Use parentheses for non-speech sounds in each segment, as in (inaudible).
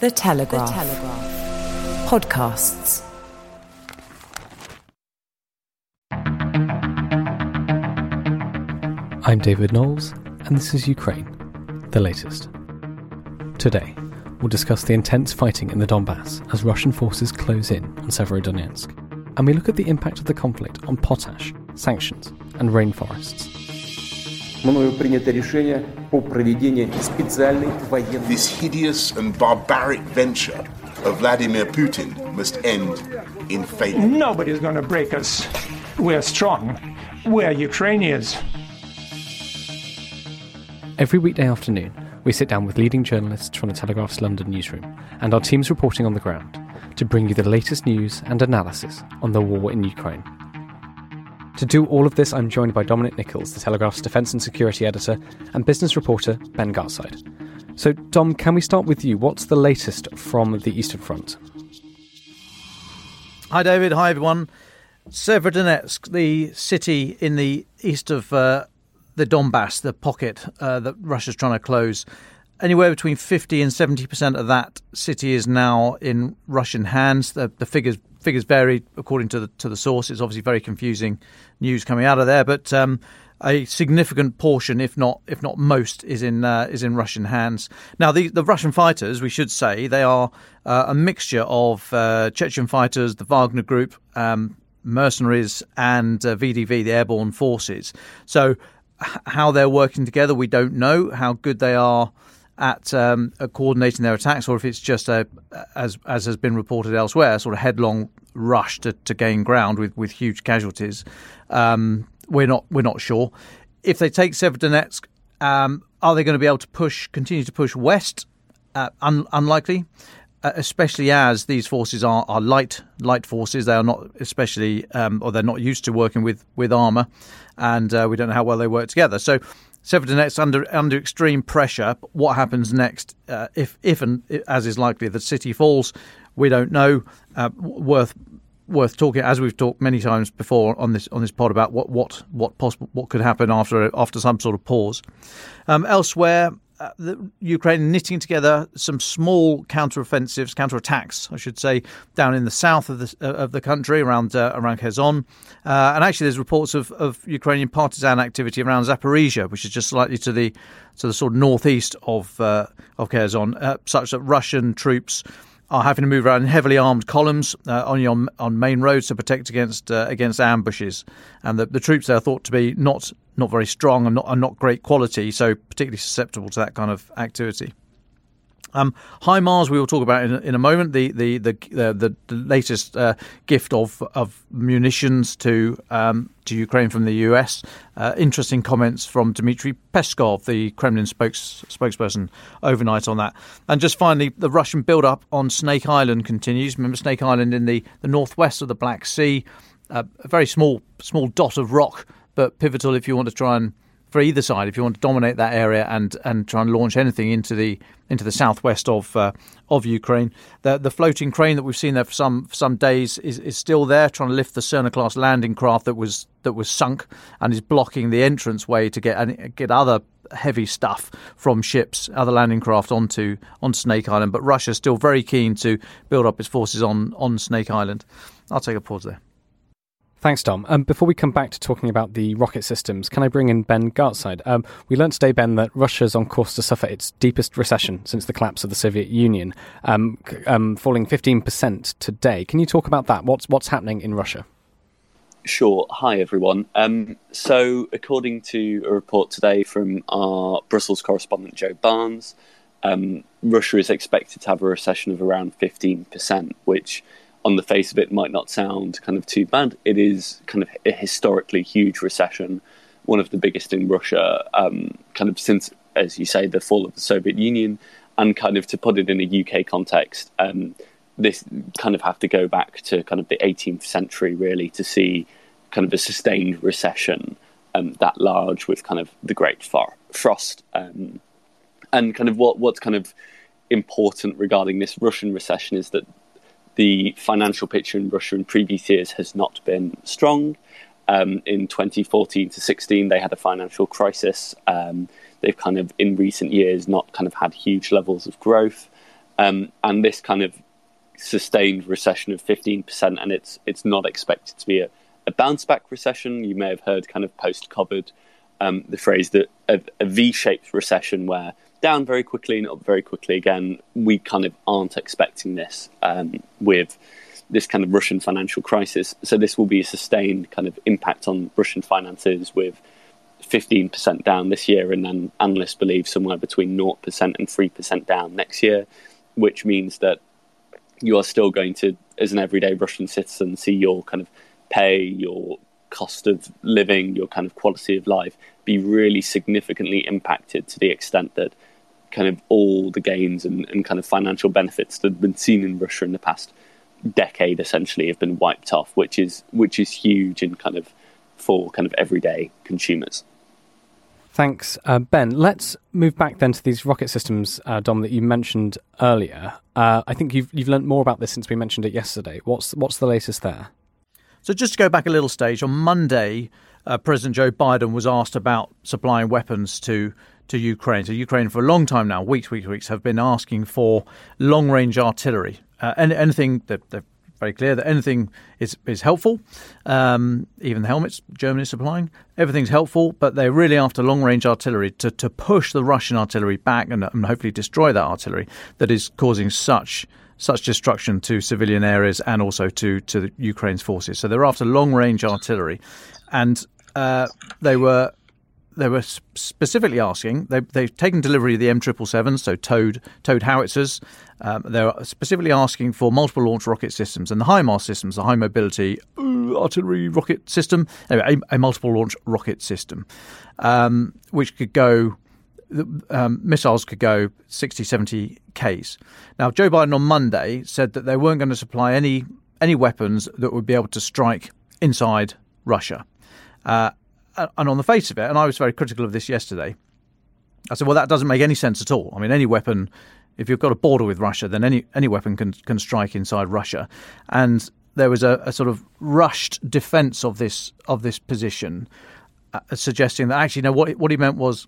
The Telegraph. The Telegraph. Podcasts. I'm David Knowles, and this is Ukraine, the latest. Today, we'll discuss the intense fighting in the Donbass as Russian forces close in on Severodonetsk, and we look at the impact of the conflict on potash, sanctions, and rainforests. This hideous and barbaric venture of Vladimir Putin must end in failure. Nobody's going to break us. We're strong. We're Ukrainians. Every weekday afternoon, we sit down with leading journalists from the Telegraph's London newsroom and our teams reporting on the ground to bring you the latest news and analysis on the war in Ukraine. To do all of this, I'm joined by Dominic Nicholls, the Telegraph's defence and security editor, and business reporter Ben Gartside. So, Dom, can we start with you? What's the latest from the Eastern Front? Hi, David. Hi, everyone. Severodonetsk, the city in the east of uh, the Donbass, the pocket uh, that Russia's trying to close, anywhere between 50 and 70% of that city is now in Russian hands. The, the figures figures vary according to the to the source. It's obviously very confusing news coming out of there, but um, a significant portion, if not if not most, is in uh, is in Russian hands. Now, the the Russian fighters, we should say, they are uh, a mixture of uh, Chechen fighters, the Wagner Group. Um, mercenaries and VDV, uh, the airborne forces. So how they're working together, we don't know. How good they are at, um, at coordinating their attacks, or if it's just a, as as has been reported elsewhere, sort of headlong rush to, to gain ground with, with huge casualties. Um, we're not we're not sure. If they take Severodonetsk, um, are they going to be able to push continue to push west? Uh, un- unlikely. Uh, especially as these forces are, are light light forces. They are not especially, um, or they're not used to working with with armor, and uh, we don't know how well they work together. So. Severodonetsk under under extreme pressure. What happens next, uh, if if and as is likely, the city falls? We don't know. Uh, worth worth talking as we've talked many times before on this on this pod about what what what possible what could happen after after some sort of pause. Um, elsewhere, uh, the Ukraine knitting together some small counteroffensives, counterattacks, I should say, down in the south of the uh, of the country around uh, around Kherson, uh, and actually there's reports of, of Ukrainian partisan activity around Zaporizhia, which is just slightly to the to the sort of northeast of uh, of Kherson, such that Russian troops are having to move around heavily armed columns uh, on on main roads to protect against uh, against ambushes. And the, the troops there are thought to be not not very strong and not and not great quality, so particularly susceptible to that kind of activity. Um, HIMARS we will talk about in, in a moment. The the the uh, the, the, latest uh, gift of of munitions to um, to Ukraine from the US. Uh, interesting comments from Dmitry Peskov, the Kremlin spokes, spokesperson, overnight on that. And just finally, the Russian build-up on Snake Island continues. Remember Snake Island in the, the northwest of the Black Sea, uh, a very small small dot of rock, but pivotal if you want to try and for either side if you want to dominate that area and and try and launch anything into the into the southwest of uh, of Ukraine. The the floating crane that we've seen there for some for some days is, is still there, trying to lift the Serna class landing craft that was that was sunk and is blocking the entrance way to get get other heavy stuff from ships, other landing craft onto on Snake Island. But Russia is still very keen to build up its forces on on Snake Island. I'll take a pause there. Thanks, Dom. Um, before we come back to talking about the rocket systems, can I bring in Ben Gartside? Um, we learned today, Ben, that Russia is on course to suffer its deepest recession since the collapse of the Soviet Union, um, um falling 15% today. Can you talk about that? What's, what's happening in Russia? Sure. Hi, everyone. Um, so, according to a report today from our Brussels correspondent, Joe Barnes, um, Russia is expected to have a recession of around 15%, which on the face of it might not sound kind of too bad. It is kind of a historically huge recession, one of the biggest in Russia, um, kind of since, as you say, the fall of the Soviet Union, and kind of to put it in a UK context, um, this kind of have to go back to kind of the 18th century really to see kind of a sustained recession um, that large with kind of the Great Far- Frost. Um, and kind of what what's kind of important regarding this Russian recession is that the financial picture in Russia in previous years has not been strong. Um, in 2014 to 16, they had a financial crisis. Um, they've kind of, in recent years, not kind of had huge levels of growth. Um, and this kind of sustained recession of 15%, and it's it's not expected to be a, a bounce back recession. You may have heard kind of post COVID um, the phrase that a, a V shaped recession where down very quickly and up very quickly again. We kind of aren't expecting this um, with this kind of Russian financial crisis. So this will be a sustained kind of impact on Russian finances with 15% down this year, and then analysts believe somewhere between 0% and 3% down next year, which means that you are still going to, as an everyday Russian citizen, see your kind of pay, your cost of living, your kind of quality of life be really significantly impacted to the extent that kind of all the gains and, and kind of financial benefits that have been seen in Russia in the past decade essentially have been wiped off, which is which is huge and kind of for kind of everyday consumers. Thanks, uh, Ben. Let's move back then to these rocket systems, uh, Dom, that you mentioned earlier. Uh, I think you've you've learned more about this since we mentioned it yesterday. What's what's the latest there? So just to go back a little stage, on Monday, uh, President Joe Biden was asked about supplying weapons to to Ukraine. So Ukraine, for a long time now, weeks, weeks, weeks, have been asking for long range artillery. Uh, anything that they're very clear that anything is is helpful. Um, even the helmets Germany is supplying, everything's helpful, but they're really after long range artillery to to push the Russian artillery back and, and hopefully destroy that artillery that is causing such such destruction to civilian areas and also to to Ukraine's forces. So they're after long range artillery, and uh, they were they were specifically asking they, they've taken delivery of the M777, so towed towed howitzers. Um, they're specifically asking for multiple launch rocket systems and the HIMARS systems, the high mobility uh, artillery rocket system, anyway, a, a multiple launch rocket system, um, which could go. Um, missiles could go 60, 70 Ks. Now, Joe Biden on Monday said that they weren't going to supply any any weapons that would be able to strike inside Russia. Uh, and on the face of it, and I was very critical of this yesterday, I said, well, that doesn't make any sense at all. I mean, any weapon, if you've got a border with Russia, then any, any weapon can, can strike inside Russia. And there was a, a sort of rushed defense of this of this position, uh, suggesting that actually, no, what what he meant was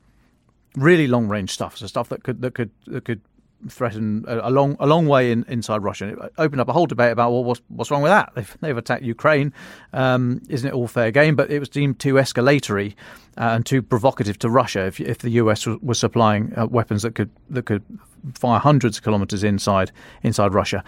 really long range stuff, so stuff that could that could that could threaten a, a, long a long way in, inside Russia. And it opened up a whole debate about well, what's what's wrong with that? (laughs) They've, they've attacked Ukraine, um, isn't it all fair game? But it was deemed too escalatory uh, and too provocative to Russia if, if the US was, was supplying uh, weapons that could that could fire hundreds of kilometres inside inside Russia.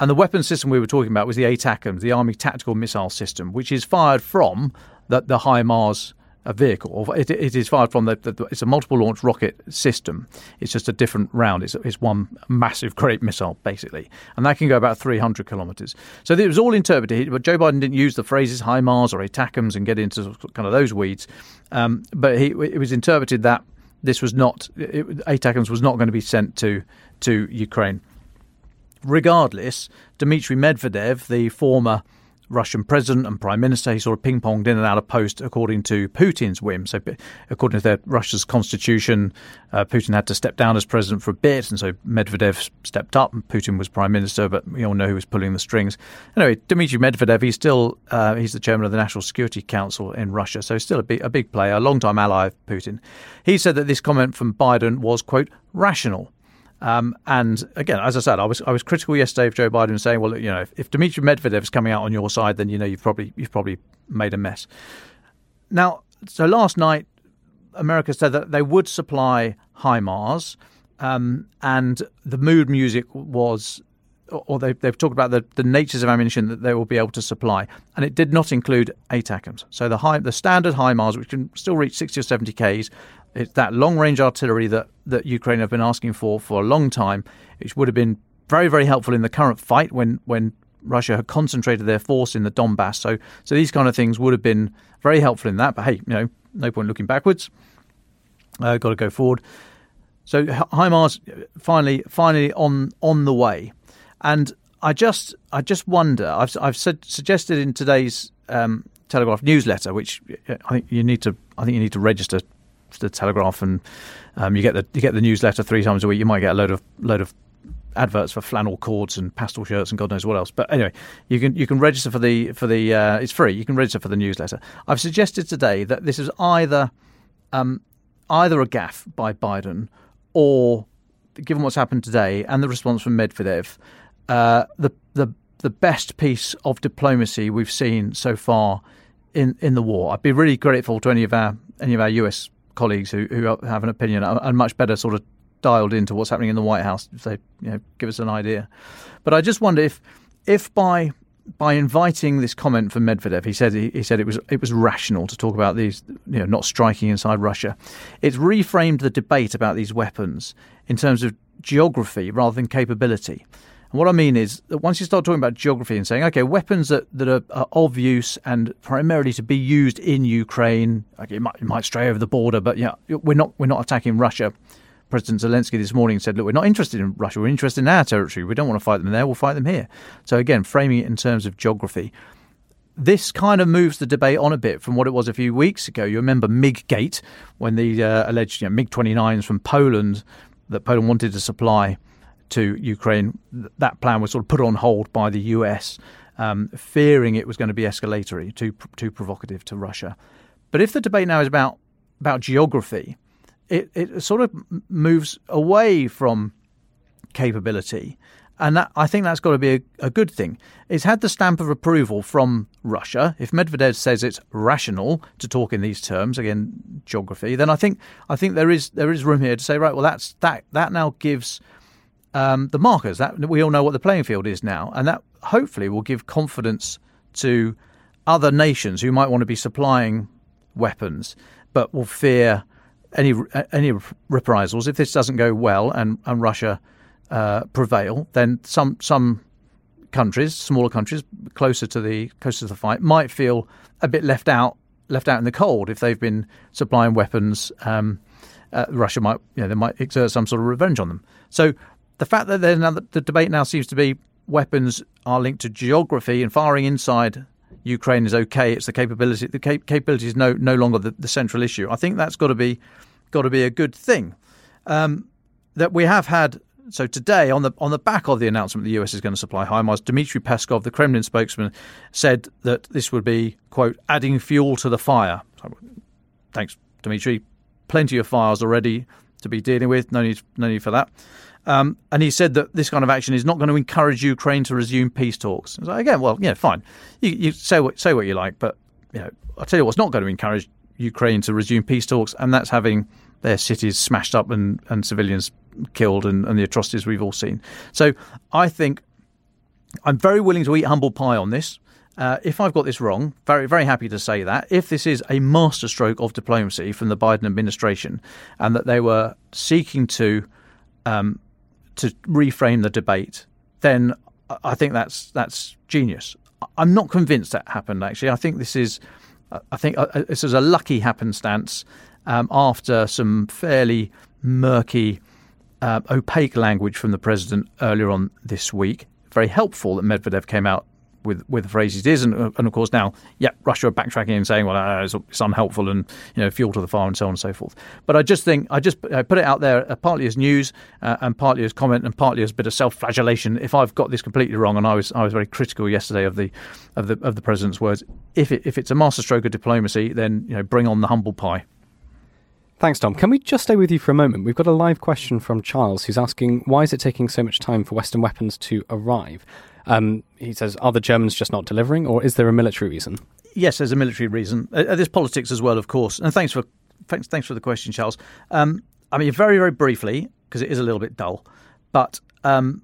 And the weapon system we were talking about was the ATACMS, the Army Tactical Missile System, which is fired from the, the HIMARS a vehicle. It, it is fired from the, the, It's a multiple launch rocket system. It's just a different round. It's, it's one massive (laughs) great missile, basically, and that can go about 300 kilometres. So it was all interpreted. But Joe Biden didn't use the phrases HIMARS or ATACMS and get into kind of those weeds. Um, but he, it was interpreted that this was not it, ATACMS was not going to be sent to to Ukraine. Regardless, Dmitry Medvedev, the former Russian president and prime minister. He sort of ping ponged in and out of post according to Putin's whim. So, according to Russia's constitution, uh, Putin had to step down as president for a bit, and so Medvedev stepped up, and Putin was prime minister. But we all know who was pulling the strings. Anyway, Dmitry Medvedev, he's still uh, he's the chairman of the National Security Council in Russia, so still a big, a big player, a long time ally of Putin. He said that this comment from Biden was quote rational. Um, and again, as I said, I was I was critical yesterday of Joe Biden saying, well, you know, if, if Dmitry Medvedev is coming out on your side, then you know you've probably you've probably made a mess. Now, so last night, America said that they would supply HIMARS, um, and the mood music was, or they, they've talked about the, the natures of ammunition that they will be able to supply, and it did not include ATACMS. So the high, the standard HIMARS, which can still reach 60 or 70 Ks, it's that long range artillery that, that Ukraine have been asking for for a long time, which would have been very, very helpful in the current fight when, when Russia had concentrated their force in the Donbass. So, so these kind of things would have been very helpful in that. But hey, you know, no point looking backwards. Uh, got to go forward. So HIMARS finally finally on on the way, and I just I just wonder. I've I've suggested in today's um, Telegraph newsletter, which I think you need to I think you need to register the Telegraph, and um, you get the you get the newsletter three times a week. You might get a load of load of adverts for flannel cords and pastel shirts and God knows what else. But anyway, you can you can register for the for the uh, it's free. You can register for the newsletter. I've suggested today that this is either um, either a gaffe by Biden or, given what's happened today and the response from Medvedev, uh, the the the best piece of diplomacy we've seen so far in in the war. I'd be really grateful to any of our any of our US colleagues who, who have an opinion and much better sort of dialed into what's happening in the White House if they you know, give us an idea. But I just wonder if if by by inviting this comment from Medvedev, he said he, he, said it was it was rational to talk about these, you know, not striking inside Russia. It's reframed the debate about these weapons in terms of geography rather than capability. And what I mean is that once you start talking about geography and saying, okay, weapons that, that are, are of use and primarily to be used in Ukraine, okay, it might, it might stray over the border, but yeah, we're not we're not attacking Russia President Zelensky this morning said, look, we're not interested in Russia. We're interested in our territory. We don't want to fight them there. We'll fight them here. So, again, framing it in terms of geography. This kind of moves the debate on a bit from what it was a few weeks ago. You remember MiG-gate, when the uh, alleged you know, MiG-29s from Poland that Poland wanted to supply to Ukraine, that plan was sort of put on hold by the US, um, fearing it was going to be escalatory, too, too provocative to Russia. But if the debate now is about about geography, it, it sort of moves away from capability. And that, I think that's got to be a, a, good thing. It's had the stamp of approval from Russia. If Medvedev says it's rational to talk in these terms, again, geography, then I think I think there is there is room here to say, right, well, that's that that now gives um, the markers that we all know what the playing field is now, and that hopefully will give confidence to other nations who might want to be supplying weapons, but will fear any any reprisals. If this doesn't go well and and Russia uh, prevail, then some some countries, smaller countries, closer to the closer to the fight, might feel a bit left out left out in the cold if they've been supplying weapons. Um, uh, Russia might you know they might exert some sort of revenge on them. So the fact that there's now the debate now seems to be weapons are linked to geography and firing inside Ukraine is okay. It's the capability. The cap- capability is no no longer the, the, central issue. I think that's got to be got to be a good thing. Um, that we have had. So today, on the on the back of the announcement, that the US is going to supply HIMARS. Dmitry Peskov, the Kremlin spokesman, said that this would be quote adding fuel to the fire. Thanks, Dmitry. Plenty of fires already to be dealing with. No need, no need for that. Um, and he said that this kind of action is not going to encourage Ukraine to resume peace talks. So again, well, yeah, fine. You, you say what say what you like, but you know, I'll tell you what's not going to encourage Ukraine to resume peace talks, and that's having their cities smashed up and, and civilians killed and, and the atrocities we've all seen. So I think I'm very willing to eat humble pie on this. Uh, if I've got this wrong, very very happy to say that. If this is a masterstroke of diplomacy from the Biden administration, and that they were seeking to um, to reframe the debate, then I think that's that's genius. I'm not convinced that happened. Actually, I think this is I think uh, uh, this is a lucky happenstance um, after some fairly murky, uh, opaque language from the president earlier on this week. Very helpful that Medvedev came out with with the phrases is, and, and of course now, yeah, Russia are backtracking and saying, well, uh, it's, it's, unhelpful and you know fuel to the fire and so on and so forth. But I just think I just I put it out there uh, partly as news uh, and partly as comment and partly as a bit of self-flagellation. If I've got this completely wrong, and I was I was very critical yesterday of the of the of the president's words. If it, if it's a masterstroke of diplomacy, then you know bring on the humble pie. Thanks, Dom. Can we just stay with you for a moment? We've got a live question from Charles who's asking why is it taking so much time for Western weapons to arrive? Um, he says, are the Germans just not delivering, or is there a military reason? Yes, there's a military reason. Uh, uh there's politics as well, of course. And thanks for thanks thanks for the question, Charles. Um, I mean, very very briefly, because it is a little bit dull, but um,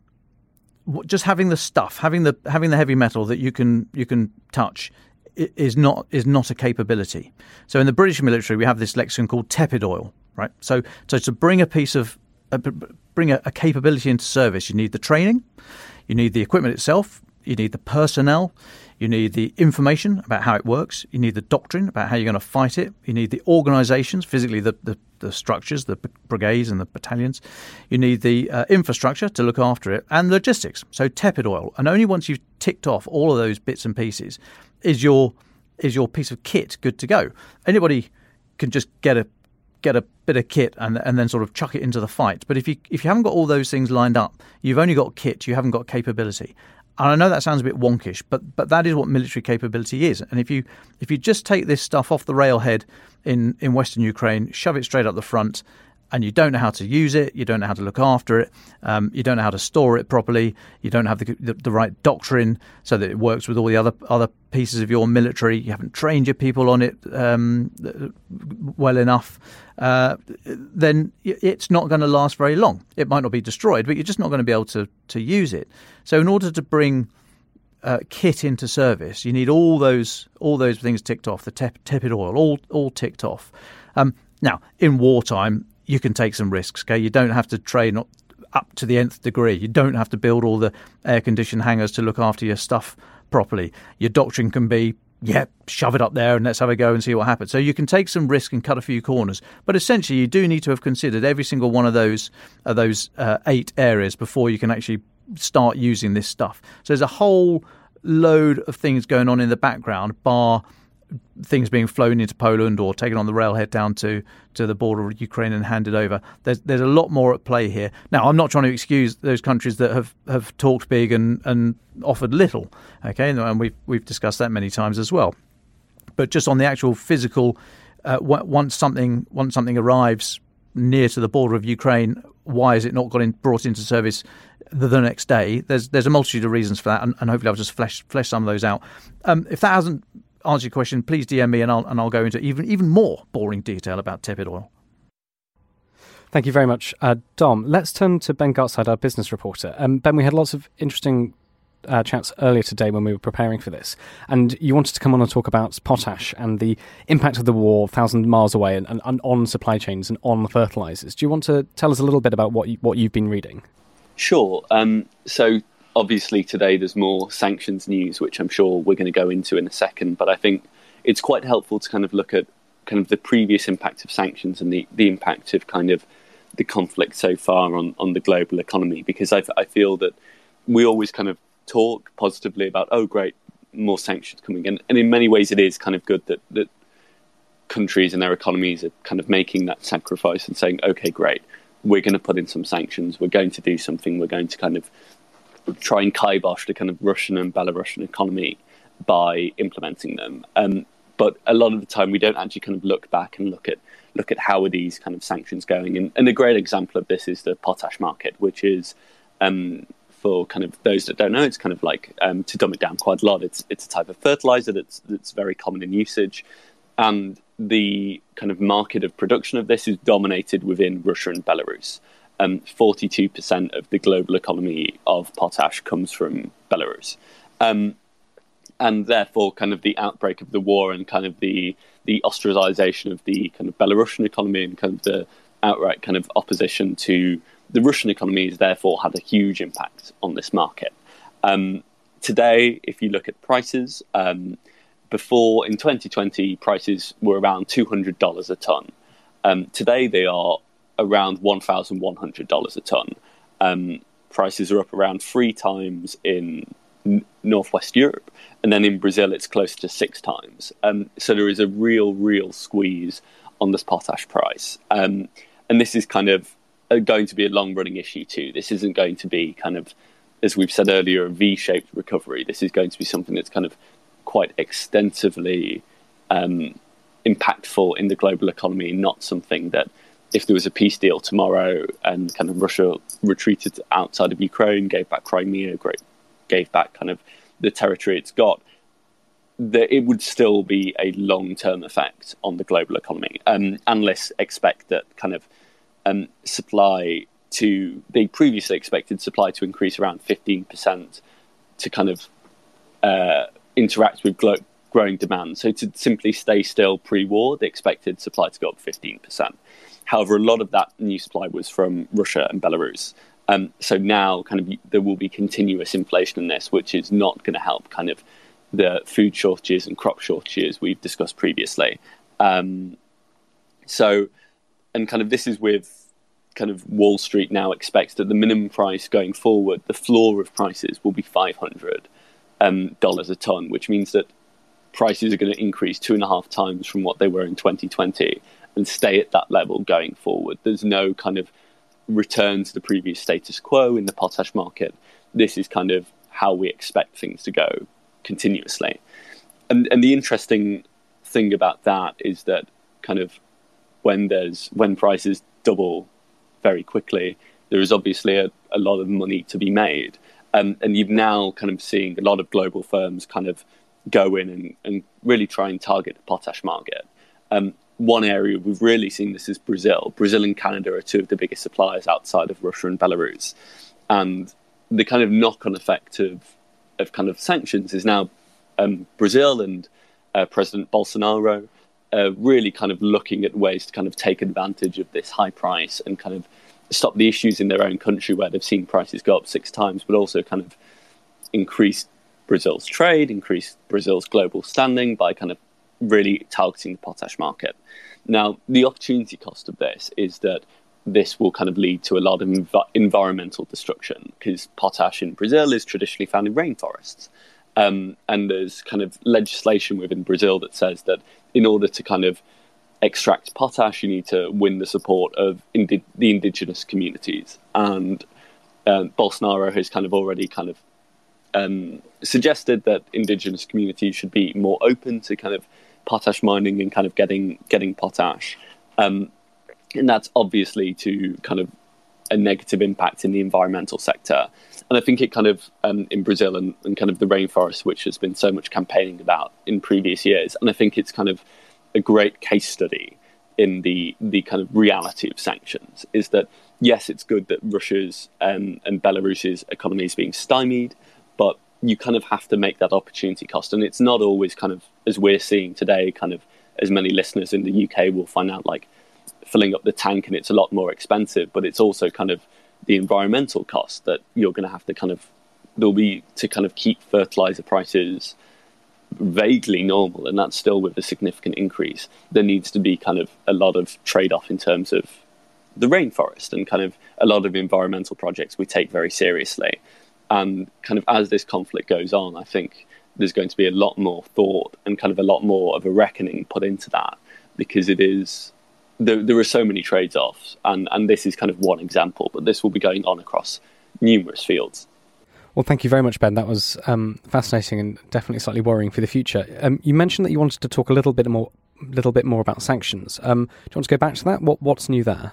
just having the stuff, having the having the heavy metal that you can you can touch is not is not a capability. So in the British military, we have this lexicon called TEPID OIL, right? So so to bring a piece of uh, bring a, a capability into service, you need the training, you need the equipment itself, you need the personnel, You need the information about how it works. You need the doctrine about how you're going to fight it. You need the organisations, physically the, the, the, structures, the brigades and the battalions. You need the uh, infrastructure to look after it and logistics. So TEPID OIL. And only once you've ticked off all of those bits and pieces is your is your piece of kit good to go. Anybody can just get a get a bit of kit and and then sort of chuck it into the fight. But if you if you haven't got all those things lined up, you've only got kit, you haven't got capability. And I know that sounds a bit wonkish, but but that is what military capability is. And if you if you just take this stuff off the railhead in in Western Ukraine, shove it straight up the front, and you don't know how to use it, you don't know how to look after it, um, you don't know how to store it properly, you don't have the, the, the, right doctrine so that it works with all the other other pieces of your military, you haven't trained your people on it um, well enough, uh, then it's not going to last very long. It might not be destroyed, but you're just not going to be able to, to use it. So, in order to bring uh, kit into service, you need all those all those things ticked off. The tep- TEPID OIL, all all ticked off. Um, now, in wartime, you can take some risks. Okay, you don't have to train up to the nth degree. You don't have to build all the air conditioned hangars to look after your stuff properly. Your doctrine can be yeah, shove it up there and let's have a go and see what happens. So you can take some risk and cut a few corners, but essentially you do need to have considered every single one of those those uh, eight areas before you can actually start using this stuff. So there's a whole load of things going on in the background, bar things being flown into Poland or taken on the railhead down to, to the border of Ukraine and handed over. There's there's a lot more at play here. Now, I'm not trying to excuse those countries that have, have talked big and, and offered little. Okay, and we've we've discussed that many times as well. But just on the actual physical, uh, once something once something arrives near to the border of Ukraine, why is it not got in, brought into service the, the, next day? There's there's a multitude of reasons for that, and, and hopefully I'll just flesh flesh some of those out. Um, if that hasn't answer your question, please DM me and I'll, and I'll go into even, even more boring detail about TEPID OIL. Thank you very much, uh, Dom. Let's turn to Ben Gartside, our business reporter. Um, ben, we had lots of interesting uh, chats earlier today when we were preparing for this, and you wanted to come on and talk about potash and the impact of the war, thousand miles away, and, and, and on supply chains and on fertilizers. Do you want to tell us a little bit about what you, what you've been reading? Sure. Um, so obviously today there's more sanctions news, which I'm sure we're going to go into in a second. But I think it's quite helpful to kind of look at kind of the previous impact of sanctions and the, the impact of kind of the conflict so far on, on the global economy, because I, I feel that we always kind of talk positively about, oh, great, more sanctions coming. And, and in many ways, it is kind of good that, that countries and their economies are kind of making that sacrifice and saying, okay, great, we're going to put in some sanctions, we're going to do something, we're going to kind of try and kibosh the kind of Russian and Belarusian economy by implementing them. Um, but a lot of the time, we don't actually kind of look back and look at look at how are these kind of sanctions going. And, and a great example of this is the potash market, which is um, for kind of those that don't know, it's kind of like um, to dumb it down quite a lot. It's it's a type of fertilizer that's that's very common in usage, and the kind of market of production of this is dominated within Russia and Belarus um, 42% of the global economy of potash comes from Belarus. Um, and therefore, kind of the outbreak of the war and kind of the, the ostracization of the kind of Belarusian economy and kind of the outright kind of opposition to the Russian economy has therefore had a huge impact on this market. Um, today, if you look at prices, um, before in 2020, prices were around $200 a ton. Um, today, they are around $1,100 a ton. Um, prices are up around three times in n- Northwest Europe, and then in Brazil it's close to six times. Um, so there is a real, real squeeze on this potash price. Um, and this is kind of uh, going to be a long running issue too. This isn't going to be kind of, as we've said earlier, a V shaped recovery. This is going to be something that's kind of quite extensively um, impactful in the global economy, not something that if there was a peace deal tomorrow and kind of Russia retreated outside of Ukraine, gave back Crimea, gave back kind of the territory it's got, that it would still be a long term effect on the global economy. Um, analysts expect that kind of um, supply to, they previously expected supply to increase around 15% to kind of uh, interact with glo- growing demand. So to simply stay still pre war, they expected supply to go up 15%. However, a lot of that new supply was from Russia and Belarus. Um, so now, kind of, there will be continuous inflation in this, which is not going to help kind of the food shortages and crop shortages we've discussed previously. Um, so, and kind of this is with kind of Wall Street now expects that the minimum price going forward, the floor of prices will be five hundred um, dollars a ton, which means that prices are going to increase two and a half times from what they were in 2020 and stay at that level going forward. There's no kind of return to the previous status quo in the potash market. This is kind of how we expect things to go continuously. And, and the interesting thing about that is that kind of when there's when prices double very quickly, there is obviously a, a lot of money to be made. Um, and you've now kind of seeing a lot of global firms kind of go in and, and really try and target the potash market. Um, one area we've really seen this is Brazil. Brazil and Canada are two of the biggest suppliers outside of Russia and Belarus. And the kind of knock on effect of, of kind of sanctions is now um, Brazil and uh, President Bolsonaro uh, really kind of looking at ways to kind of take advantage of this high price and kind of stop the issues in their own country where they've seen prices go up six times, but also kind of increase Brazil's trade, increase Brazil's global standing by kind of really targeting the potash market. Now, the opportunity cost of this is that this will kind of lead to a lot of env- environmental destruction because potash in Brazil is traditionally found in rainforests. Um, and there's kind of legislation within Brazil that says that in order to kind of extract potash, you need to win the support of indi- the indigenous communities. And um, Bolsonaro has kind of already kind of um, suggested that indigenous communities should be more open to kind of potash mining and kind of getting getting potash. Um, and that's obviously to kind of a negative impact in the environmental sector. And I think it kind of um, in Brazil and, and, kind of the rainforest, which has been so much campaigning about in previous years. And I think it's kind of a great case study in the the kind of reality of sanctions. Is that yes, it's good that Russia's um, and Belarus's economy is being stymied, but you kind of have to make that opportunity cost, and it's not always kind of as we're seeing today. Kind of as many listeners in the UK will find out, like filling up the tank and it's a lot more expensive, but it's also kind of the environmental cost that you're going to have to kind of there'll be to kind of keep fertilizer prices vaguely normal, and that's still with a significant increase. There needs to be kind of a lot of trade off in terms of the rainforest and kind of a lot of environmental projects we take very seriously. And kind of as this conflict goes on, I think there's going to be a lot more thought and kind of a lot more of a reckoning put into that because it is there, there are so many trades offs, and, and this is kind of one example, but this will be going on across numerous fields. Well, thank you very much, Ben. That was um, fascinating and definitely slightly worrying for the future. Um, you mentioned that you wanted to talk a little bit more, little bit more about sanctions. Um, do you want to go back to that? What, what's new there?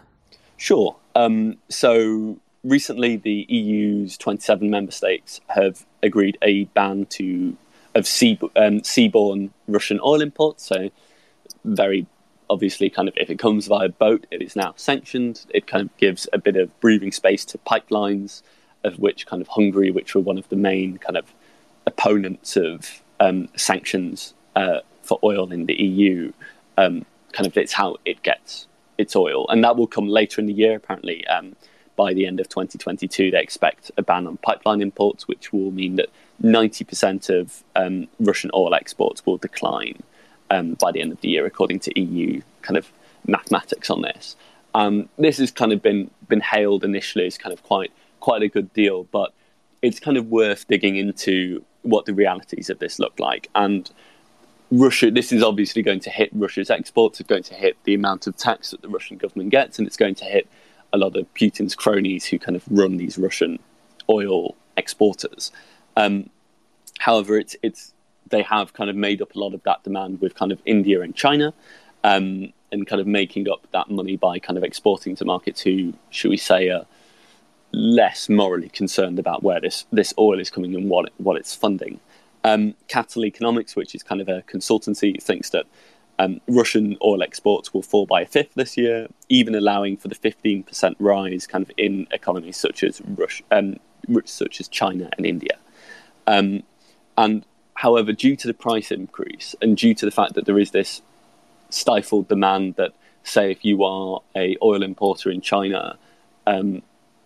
Sure. Um, so recently, the EU's 27 member states have agreed a ban to of sea, um, seaborne Russian oil imports. So very obviously, kind of if it comes via boat, it is now sanctioned. It kind of gives a bit of breathing space to pipelines, of which kind of Hungary, which were one of the main kind of opponents of um, sanctions uh, for oil in the EU, um, kind of it's how it gets its oil, and that will come later in the year. Apparently, um, by the end of 2022, they expect a ban on pipeline imports, which will mean that 90% of um, Russian oil exports will decline um, by the end of the year, according to EU kind of mathematics on this. Um, this has kind of been been hailed initially as kind of quite quite a good deal, but it's kind of worth digging into what the realities of this look like. And Russia, this is obviously going to hit Russia's exports. It's going to hit the amount of tax that the Russian government gets, and it's going to hit a lot of Putin's cronies who kind of run these Russian oil exporters. Um, however, it's it's they have kind of made up a lot of that demand with kind of India and China, um, and kind of making up that money by kind of exporting to markets who, should we say, are less morally concerned about where this this oil is coming and what it, what it's funding. Um, Economics, which is kind of a consultancy, thinks that um, Russian oil exports will fall by a fifth this year, even allowing for the 15% rise kind of in economies such as Russia, um, such as China and India. Um, and However, due to the price increase and due to the fact that there is this stifled demand that, say, if you are a oil importer in China, um,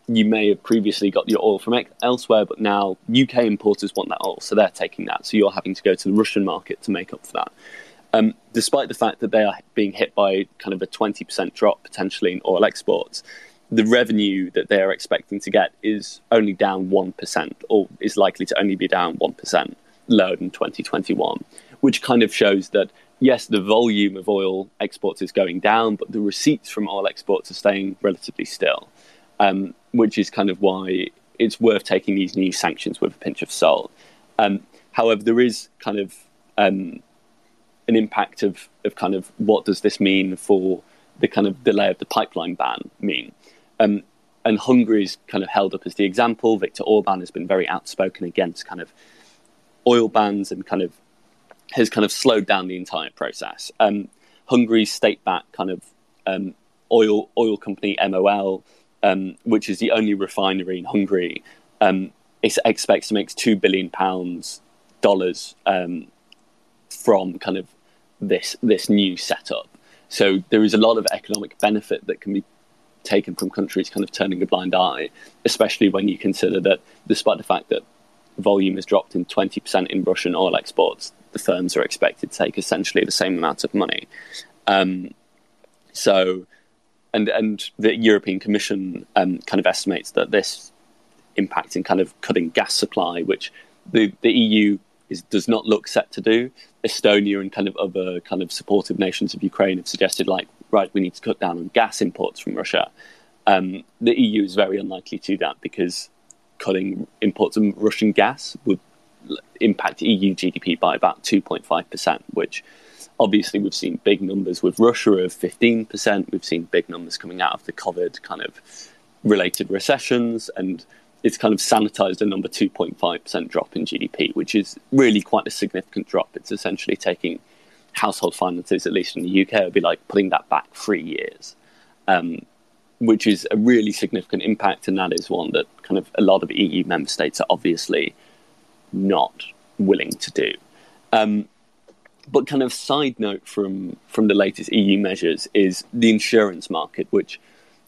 you may have previously got your oil from elsewhere, but now UK importers want that oil, so they're taking that. So you're having to go to the Russian market to make up for that. Um, despite the fact that they are being hit by kind of a 20% drop potentially in oil exports, the revenue that they are expecting to get is only down 1%, or is likely to only be down 1% lower than 2021, which kind of shows that, yes, the volume of oil exports is going down, but the receipts from oil exports are staying relatively still, um, which is kind of why it's worth taking these new sanctions with a pinch of salt. Um, however, there is kind of um, an impact of, of kind of what does this mean for the kind of delay of the pipeline ban mean? Um, and Hungary is kind of held up as the example. Viktor Orban has been very outspoken against kind of oil bans and kind of has kind of slowed down the entire process. Um, Hungary's state-backed kind of um, oil oil company MOL, um, which is the only refinery in Hungary, um, expects to make two billion pounds dollars um, from kind of this this new setup. So there is a lot of economic benefit that can be taken from countries kind of turning a blind eye, especially when you consider that despite the fact that volume has dropped in 20% in Russian oil exports, the firms are expected to take essentially the same amount of money. Um, so, and and the European Commission um, kind of estimates that this impact in kind of cutting gas supply, which the, the EU is, does not look set to do. Estonia and kind of other kind of supportive nations of Ukraine have suggested, like, right, we need to cut down on gas imports from Russia. Um, the EU is very unlikely to do that because cutting imports of Russian gas would impact EU GDP by about 2.5%, which obviously we've seen big numbers with Russia of 15%. We've seen big numbers coming out of the COVID kind of related recessions. And it's kind of sanitized a number 2.5% drop in GDP, which is really quite a significant drop. It's essentially taking household finances, at least in the UK, would be like putting that back three years, um, which is a really significant impact. And that is one that kind of a lot of EU member states are obviously not willing to do. Um, but kind of side note from from the latest EU measures is the insurance market, which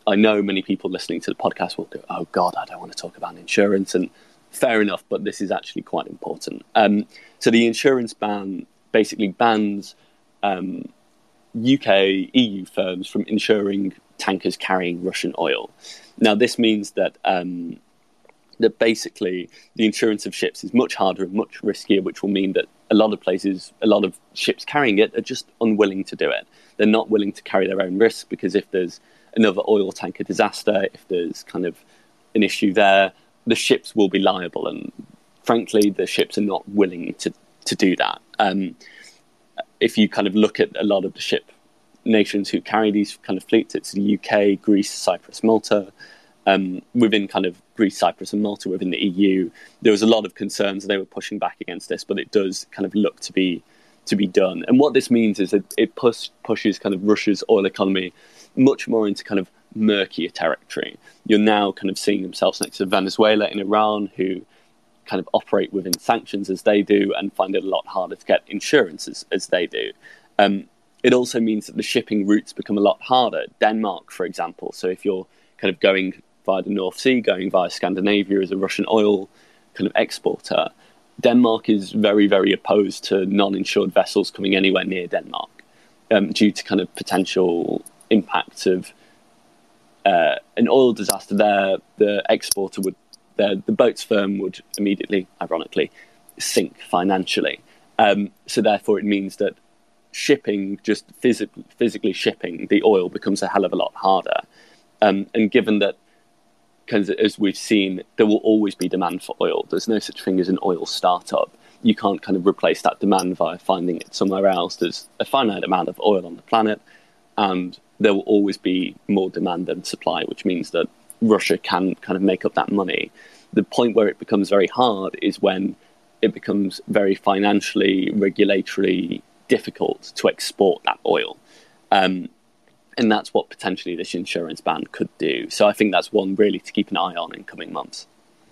I know many people listening to the podcast will go, "Oh God, I don't want to talk about insurance." And fair enough, but this is actually quite important. Um, so the insurance ban basically bans um, UK EU firms from insuring tankers carrying Russian oil. Now, this means that um, that basically the insurance of ships is much harder and much riskier, which will mean that a lot of places, a lot of ships carrying it, are just unwilling to do it. They're not willing to carry their own risk because if there's another oil tanker disaster, if there's kind of an issue there, the ships will be liable. And frankly, the ships are not willing to, to do that. Um, if you kind of look at a lot of the ship nations who carry these kind of fleets, it's the UK, Greece, Cyprus, Malta. Um, within kind of Greece, Cyprus, and Malta within the EU, there was a lot of concerns. They were pushing back against this, but it does kind of look to be to be done. And what this means is that it push, pushes kind of Russia's oil economy much more into kind of murkier territory. You're now kind of seeing themselves next to Venezuela and Iran, who kind of operate within sanctions as they do and find it a lot harder to get insurance as, as they do. Um, it also means that the shipping routes become a lot harder. Denmark, for example, so if you're kind of going via the North Sea, going via Scandinavia as a Russian oil kind of exporter, Denmark is very, very opposed to non insured vessels coming anywhere near Denmark um, due to kind of potential impact of uh, an oil disaster there, the exporter would, the, the boat's firm would immediately, ironically, sink financially. Um, so therefore, it means that shipping, just physically, physically shipping the oil, becomes a hell of a lot harder. Um, and given that, as we've seen, there will always be demand for oil. There's no such thing as an oil startup. You can't kind of replace that demand via finding it somewhere else. There's a finite amount of oil on the planet, and there will always be more demand than supply, which means that Russia can kind of make up that money. The point where it becomes very hard is when it becomes very financially, regulatorily difficult to export that oil. Um, and that's what potentially this insurance ban could do. So I think that's one really to keep an eye on in coming months.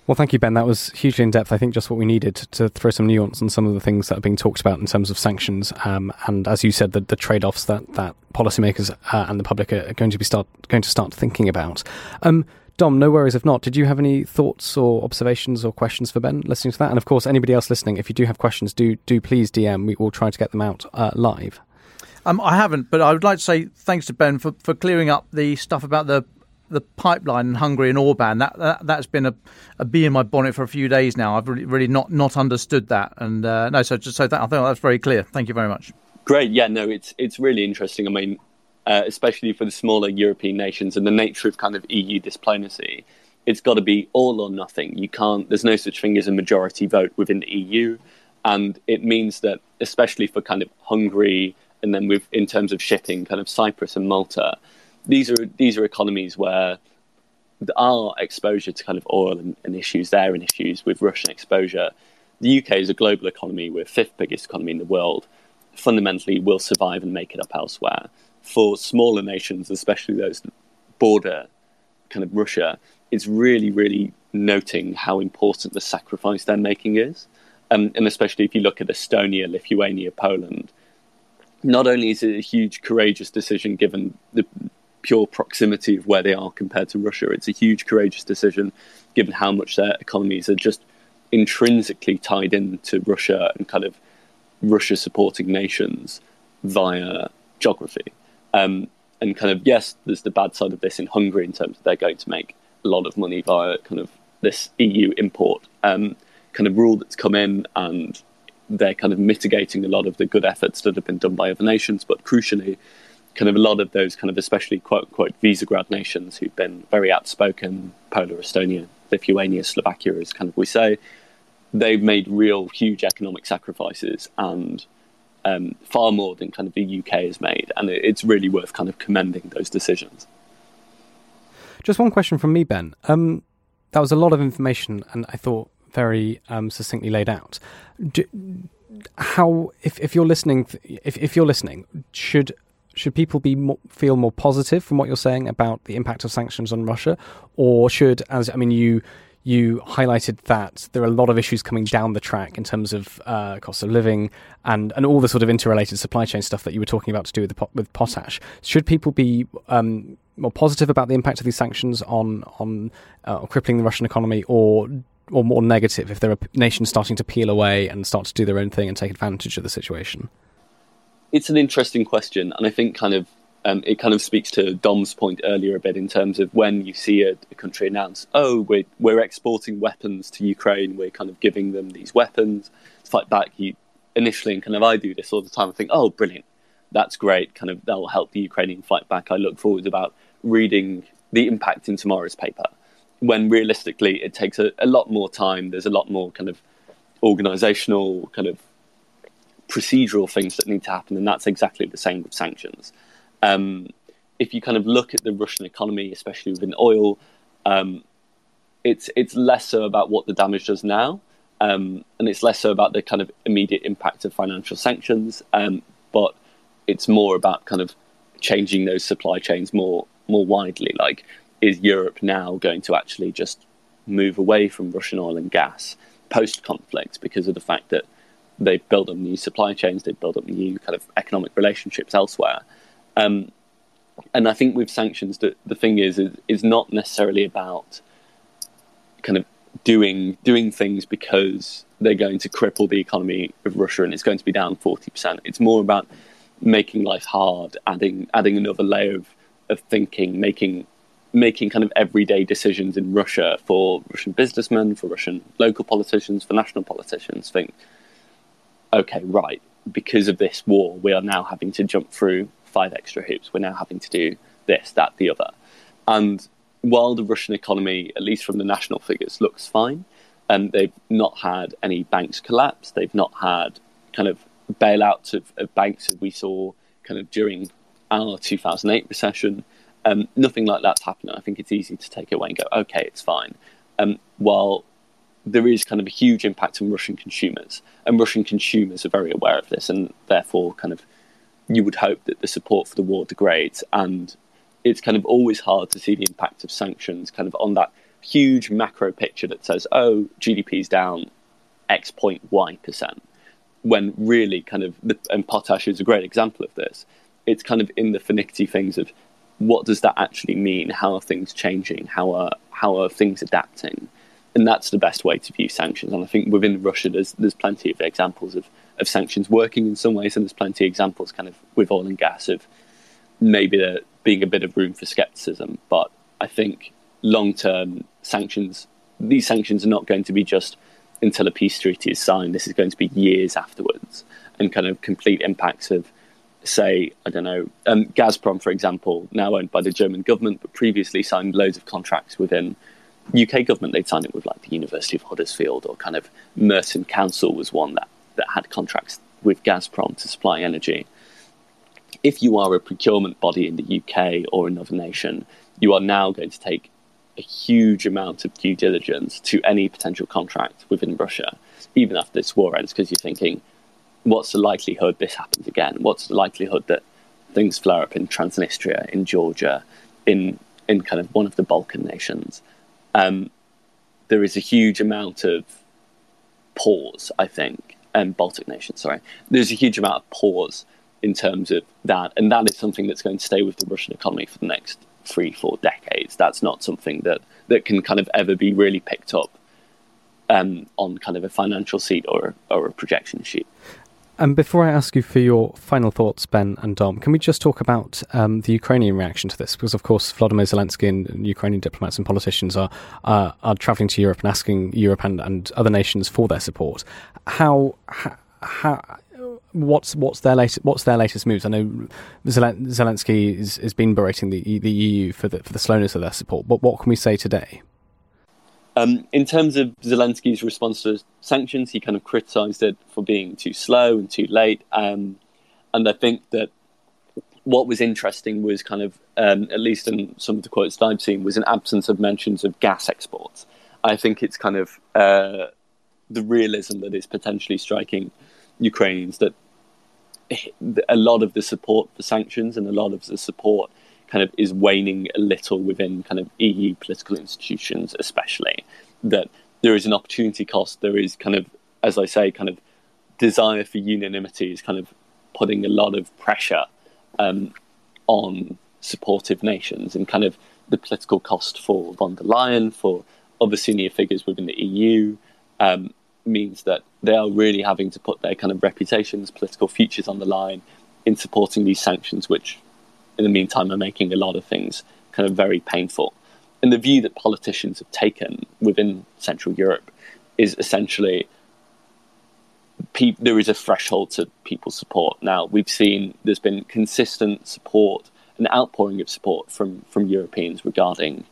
Well, thank you, Ben. That was hugely in depth. I think just what we needed to throw some nuance on some of the things that are being talked about in terms of sanctions. Um, and as you said, the, the trade offs that, that policymakers uh, and the public are going to be start going to start thinking about. Um, Dom, no worries if not. Did you have any thoughts or observations or questions for Ben listening to that? And of course, anybody else listening, if you do have questions, do do please DM. We will try to get them out uh, live. Um, I haven't, but I would like to say thanks to Ben for, for clearing up the stuff about the the pipeline in Hungary and Orban. That, that that's been a, a bee in my bonnet for a few days now. I've really, really not not understood that, and uh, no, so just so that I think that's very clear. Thank you very much. Great, yeah, no, it's it's really interesting. I mean, uh, especially for the smaller European nations and the nature of kind of EU diplomacy, it's got to be all or nothing. You can't. There's no such thing as a majority vote within the EU, and it means that especially for kind of Hungary and then with in terms of shipping, kind of Cyprus and Malta, these are these are economies where our exposure to kind of oil and, and issues there and issues with Russian exposure. The UK is a global economy. We're fifth biggest economy in the world. Fundamentally, will survive and make it up elsewhere. For smaller nations, especially those border kind of Russia, it's really, really noting how important the sacrifice they're making is. Um, and especially if you look at Estonia, Lithuania, Poland, not only is it a huge, courageous decision given the pure proximity of where they are compared to Russia, it's a huge, courageous decision given how much their economies are just intrinsically tied into Russia and kind of Russia supporting nations via geography. Um, and kind of, yes, there's the bad side of this in Hungary in terms of they're going to make a lot of money via kind of this EU import um, kind of rule that's come in and they're kind of mitigating a lot of the good efforts that have been done by other nations, but crucially, kind of a lot of those kind of especially quote unquote Visegrad nations who've been very outspoken, Poland, Estonia, Lithuania, Slovakia, as kind of we say, they've made real huge economic sacrifices and um, far more than kind of the UK has made, and it's really worth kind of commending those decisions. Just one question from me, Ben. Um, that was a lot of information, and I thought very um, succinctly laid out. Do, how, if, if you're listening, if, if you're listening, should should people be more, feel more positive from what you're saying about the impact of sanctions on Russia, or should, as I mean, you you highlighted that there are a lot of issues coming down the track in terms of uh, cost of living and, and all the sort of interrelated supply chain stuff that you were talking about to do with the, with potash. Should people be um, more positive about the impact of these sanctions on on uh, crippling the Russian economy, or or more negative if there are nations starting to peel away and start to do their own thing and take advantage of the situation? It's an interesting question, and I think kind of um, it kind of speaks to Dom's point earlier a bit in terms of when you see a, a, country announce, "Oh, we're we're exporting weapons to Ukraine. We're kind of giving them these weapons to fight back." You initially, and kind of I do this all the time. I think, "Oh, brilliant, that's great. Kind of that'll help the Ukrainian fight back." I look forward about reading the impact in tomorrow's paper when realistically it takes a, a lot more time. There's a lot more kind of organizational, kind of procedural things that need to happen, and that's exactly the same with sanctions. Um, if you kind of look at the Russian economy, especially within oil, um, it's it's less so about what the damage does now, um, and it's less so about the kind of immediate impact of financial sanctions, um, but it's more about kind of changing those supply chains more more widely. Like is Europe now going to actually just move away from Russian oil and gas post conflict because of the fact that they've built up new supply chains, they've built up new kind of economic relationships elsewhere. Um, and I think with sanctions, the, the thing is, is, is not necessarily about kind of doing doing things because they're going to cripple the economy of Russia and it's going to be down forty percent. It's more about making life hard, adding adding another layer of, of thinking, making making kind of everyday decisions in Russia for Russian businessmen, for Russian local politicians, for national politicians think, okay, right, because of this war, we are now having to jump through five extra hoops. We're now having to do this, that, the other. And while the Russian economy, at least from the national figures, looks fine, and they've not had any banks collapse, they've not had kind of bailouts of, of banks that we saw kind of during our 2008 recession um, nothing like that's happening. I think it's easy to take it away and go, okay, it's fine. Um, while there is kind of a huge impact on Russian consumers, and Russian consumers are very aware of this, and therefore, kind of, you would hope that the support for the war degrades. And it's kind of always hard to see the impact of sanctions kind of on that huge macro picture that says, oh, GDP is down X point Y percent, when really kind of, the, and potash is a great example of this. It's kind of in the finicky things of what does that actually mean? How are things changing? How are how are things adapting? And that's the best way to view sanctions. And I think within Russia, there's there's plenty of examples of, of sanctions working in some ways, and there's plenty of examples kind of with oil and gas of maybe there being a bit of room for skepticism. But I think long term sanctions, these sanctions are not going to be just until a peace treaty is signed. This is going to be years afterwards, and kind of complete impacts of say, I don't know, um, Gazprom, for example, now owned by the German government, but previously signed loads of contracts within UK government. They'd signed it with like the University of Huddersfield or kind of Merton Council was one that, that had contracts with Gazprom to supply energy. If you are a procurement body in the UK or another nation, you are now going to take a huge amount of due diligence to any potential contract within Russia, even after this war ends, because you're thinking, what's the likelihood this happens again? What's the likelihood that things flare up in Transnistria, in Georgia, in in kind of one of the Balkan nations? Um, there is a huge amount of pause, I think, and Baltic nations. Sorry, there's a huge amount of pause in terms of that, and that is something that's going to stay with the Russian economy for the next three, four decades. That's not something that that can kind of ever be really picked up um, on kind of a financial sheet or or a projection sheet. And before I ask you for your final thoughts, Ben and Dom, can we just talk about um, the Ukrainian reaction to this? Because, of course, Vladimir Zelensky and Ukrainian diplomats and politicians are uh, are travelling to Europe and asking Europe and, and other nations for their support. How, how, what's what's their latest what's their latest moves? I know Zelensky has been berating the the EU for the for the slowness of their support. But what can we say today? Um, in terms of Zelensky's response to sanctions, he kind of criticised it for being too slow and too late. Um, and I think that what was interesting was kind of, um, at least in some of the quotes that I've seen, was an absence of mentions of gas exports. I think it's kind of uh, the realism that is potentially striking Ukrainians that a lot of the support for sanctions and a lot of the support kind of is waning a little within kind of EU political institutions, especially that there is an opportunity cost. There is kind of, as I say, kind of desire for unanimity is kind of putting a lot of pressure um, on supportive nations and kind of the political cost for von der Leyen, for other senior figures within the EU, um, means that they are really having to put their kind of reputations, political futures on the line in supporting these sanctions, which in the meantime are making a lot of things kind of very painful. And the view that politicians have taken within Central Europe is essentially pe- there is a threshold to people's support. Now, we've seen there's been consistent support, an outpouring of support from, from Europeans regarding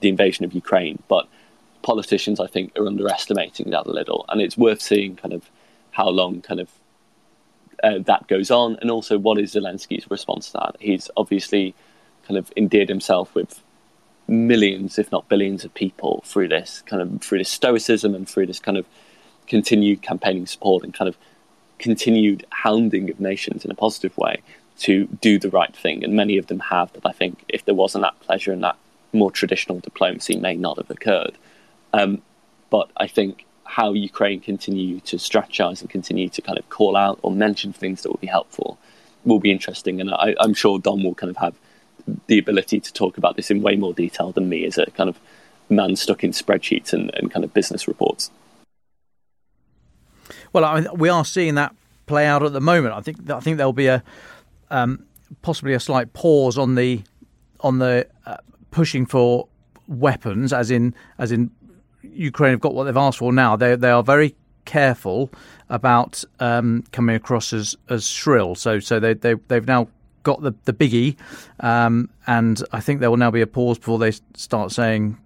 the invasion of Ukraine, but politicians, I think, are underestimating that a little. And it's worth seeing kind of how long kind of uh, that goes on, and also what is Zelensky's response to that? He's obviously kind of endeared himself with millions, if not billions, of people through this kind of through this stoicism and through this kind of continued campaigning support and kind of continued hounding of nations in a positive way to do the right thing. And many of them have, but I think if there wasn't that pleasure and that more traditional diplomacy may not have occurred. Um, but I think how Ukraine continue to strategize and continue to kind of call out or mention things that will be helpful will be interesting. And I, am sure Dom will kind of have the ability to talk about this in way more detail than me as a kind of man stuck in spreadsheets and, and kind of business reports. Well, I mean, we are seeing that play out at the moment. I think I think there'll be a um, possibly a slight pause on the on the uh, pushing for weapons, as in as in Ukraine have got what they've asked for now. They they are very careful about um, coming across as, as shrill. So so they, they they've now got the the biggie, um, and I think there will now be a pause before they start saying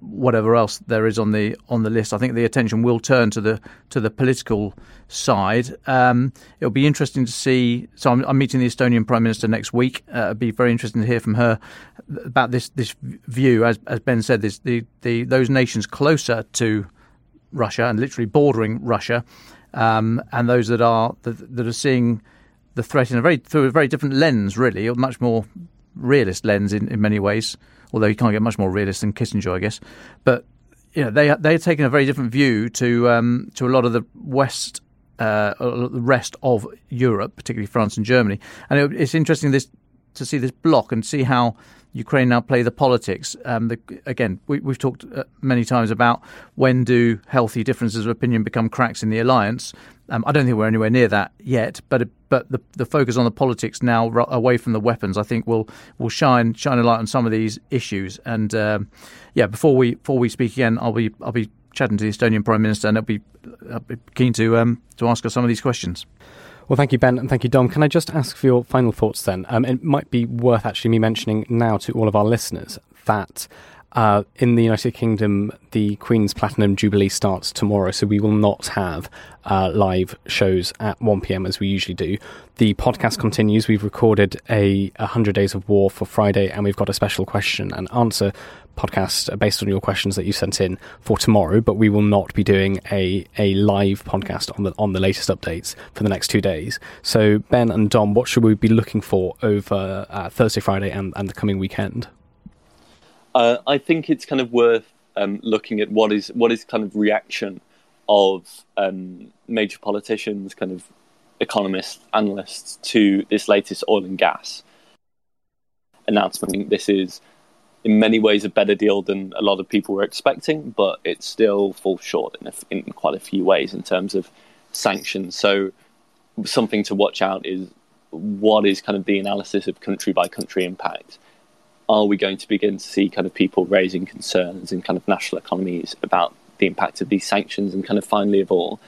whatever else there is on the on the list. I think the attention will turn to the to the political side. Um, it'll be interesting to see. So I'm, I'm, meeting the Estonian Prime Minister next week. Uh, it'll be very interesting to hear from her about this this view. As as Ben said, this the, the those nations closer to Russia and literally bordering Russia, um, and those that are that, that are seeing the threat in a very through a very different lens, really, a much more realist lens in, in many ways although you can't get much more realist than Kissinger, I guess. But you know, they they're taking a very different view to um, to a lot of the West. Uh, the rest of Europe, particularly France and Germany, and it, it's interesting. This to see this block and see how Ukraine now play the politics. Um, the, again, we, have talked uh, many times about when do healthy differences of opinion become cracks in the alliance. Um, I don't think we're anywhere near that yet, but but the, the focus on the politics now away from the weapons, I think, will will shine shine a light on some of these issues. And um, yeah, before we before we speak again, I'll be I'll be chatting to the Estonian Prime Minister, and I'll be, I'll be keen to um, to ask her some of these questions. Well, thank you, Ben, and thank you, Dom. Can I just ask for your final thoughts then? Um, it might be worth actually me mentioning now to all of our listeners that uh, in the United Kingdom, the Queen's Platinum Jubilee starts tomorrow, so we will not have uh, live shows at 1 pm as we usually do. The podcast continues. We've recorded a 100 Days of War for Friday, and we've got a special question and answer podcast based on your questions that you sent in for tomorrow, but we will not be doing a, a live podcast on the on the latest updates for the next two days. So Ben and Dom, what should we be looking for over uh, Thursday, Friday, and, and the coming weekend? Uh, I think it's kind of worth um, looking at what is what is kind of reaction of um, major politicians, kind of economists, analysts to this latest oil and gas announcement. This is in many ways a better deal than a lot of people were expecting, but it still falls short in, a, in quite a few ways in terms of sanctions. So something to watch out is what is kind of the analysis of country by country impact. Are we going to begin to see kind of people raising concerns in kind of national economies about the impact of these sanctions? And kind of finally of all,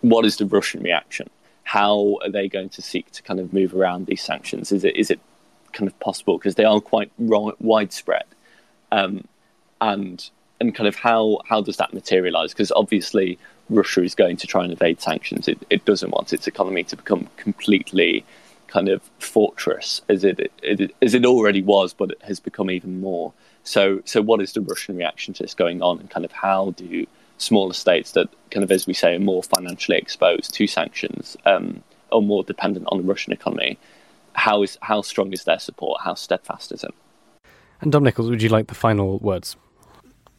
what is the Russian reaction? How are they going to seek to kind of move around these sanctions? Is it is it kind of possible because they are quite widespread? um, and and kind of how how does that materialize? Because obviously Russia is going to try and evade sanctions. It, it doesn't want its economy to become completely kind of fortress as it, it, as it already was, but it has become even more. So so what is the Russian reaction to this going on, and kind of how do smaller states that kind of as we say are more financially exposed to sanctions um, or more dependent on the Russian economy? How is how strong is their support? How steadfast is it? And Dom Nicholls, would you like the final words?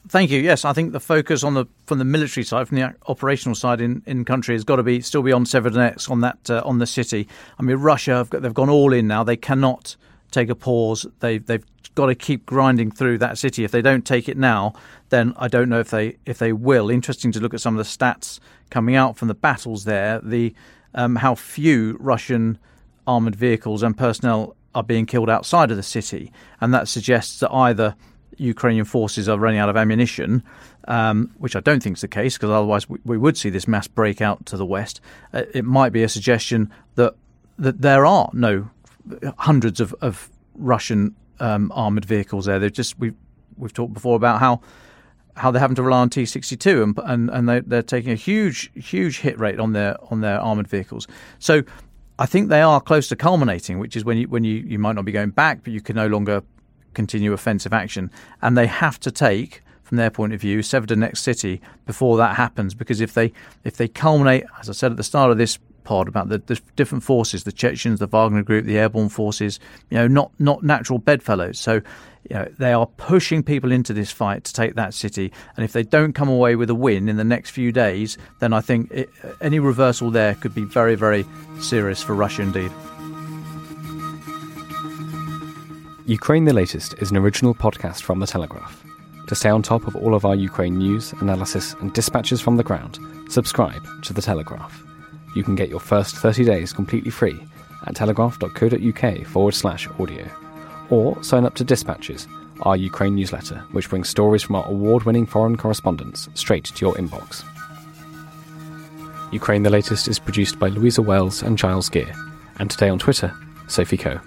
Thank you. Yes, I think the focus on the from the military side, from the operational side in, in country, has got to be still be on Severodonetsk, on that uh, on the city. I mean, Russia got, they've gone all in now. They cannot take a pause. They they've got to keep grinding through that city. If they don't take it now, then I don't know if they if they will. Interesting to look at some of the stats coming out from the battles there. The um, how few Russian armored vehicles and personnel are being killed outside of the city, and that suggests that either Ukrainian forces are running out of ammunition, um, which I don't think is the case, because otherwise we, we, would see this mass breakout to the west. Uh, it might be a suggestion that that there are no hundreds of, of Russian um, armored vehicles there. They've just we've we've talked before about how how they're having to rely on T sixty two and and and they, they're taking a huge huge hit rate on their on their armored vehicles. So I think they are close to culminating, which is when you when you, you might not be going back, but you can no longer continue offensive action, and they have to take, from their point of view, Severodonetsk city before that happens. Because if they if they culminate, as I said at the start of this pod about the, the different forces, the Chechens, the Wagner Group, the airborne forces, you know, not not natural bedfellows. So you know, they are pushing people into this fight to take that city. And if they don't come away with a win in the next few days, then I think it, any reversal there could be very, very serious for Russia indeed. Ukraine the Latest is an original podcast from The Telegraph. To stay on top of all of our Ukraine news, analysis, and dispatches from the ground, subscribe to The Telegraph. You can get your first 30 days completely free at telegraph.co.uk forward slash audio or sign up to Dispatches, our Ukraine newsletter, which brings stories from our award winning foreign correspondents straight to your inbox. Ukraine the Latest is produced by Louisa Wells and Giles Gear, and today on Twitter, Sophie Coe.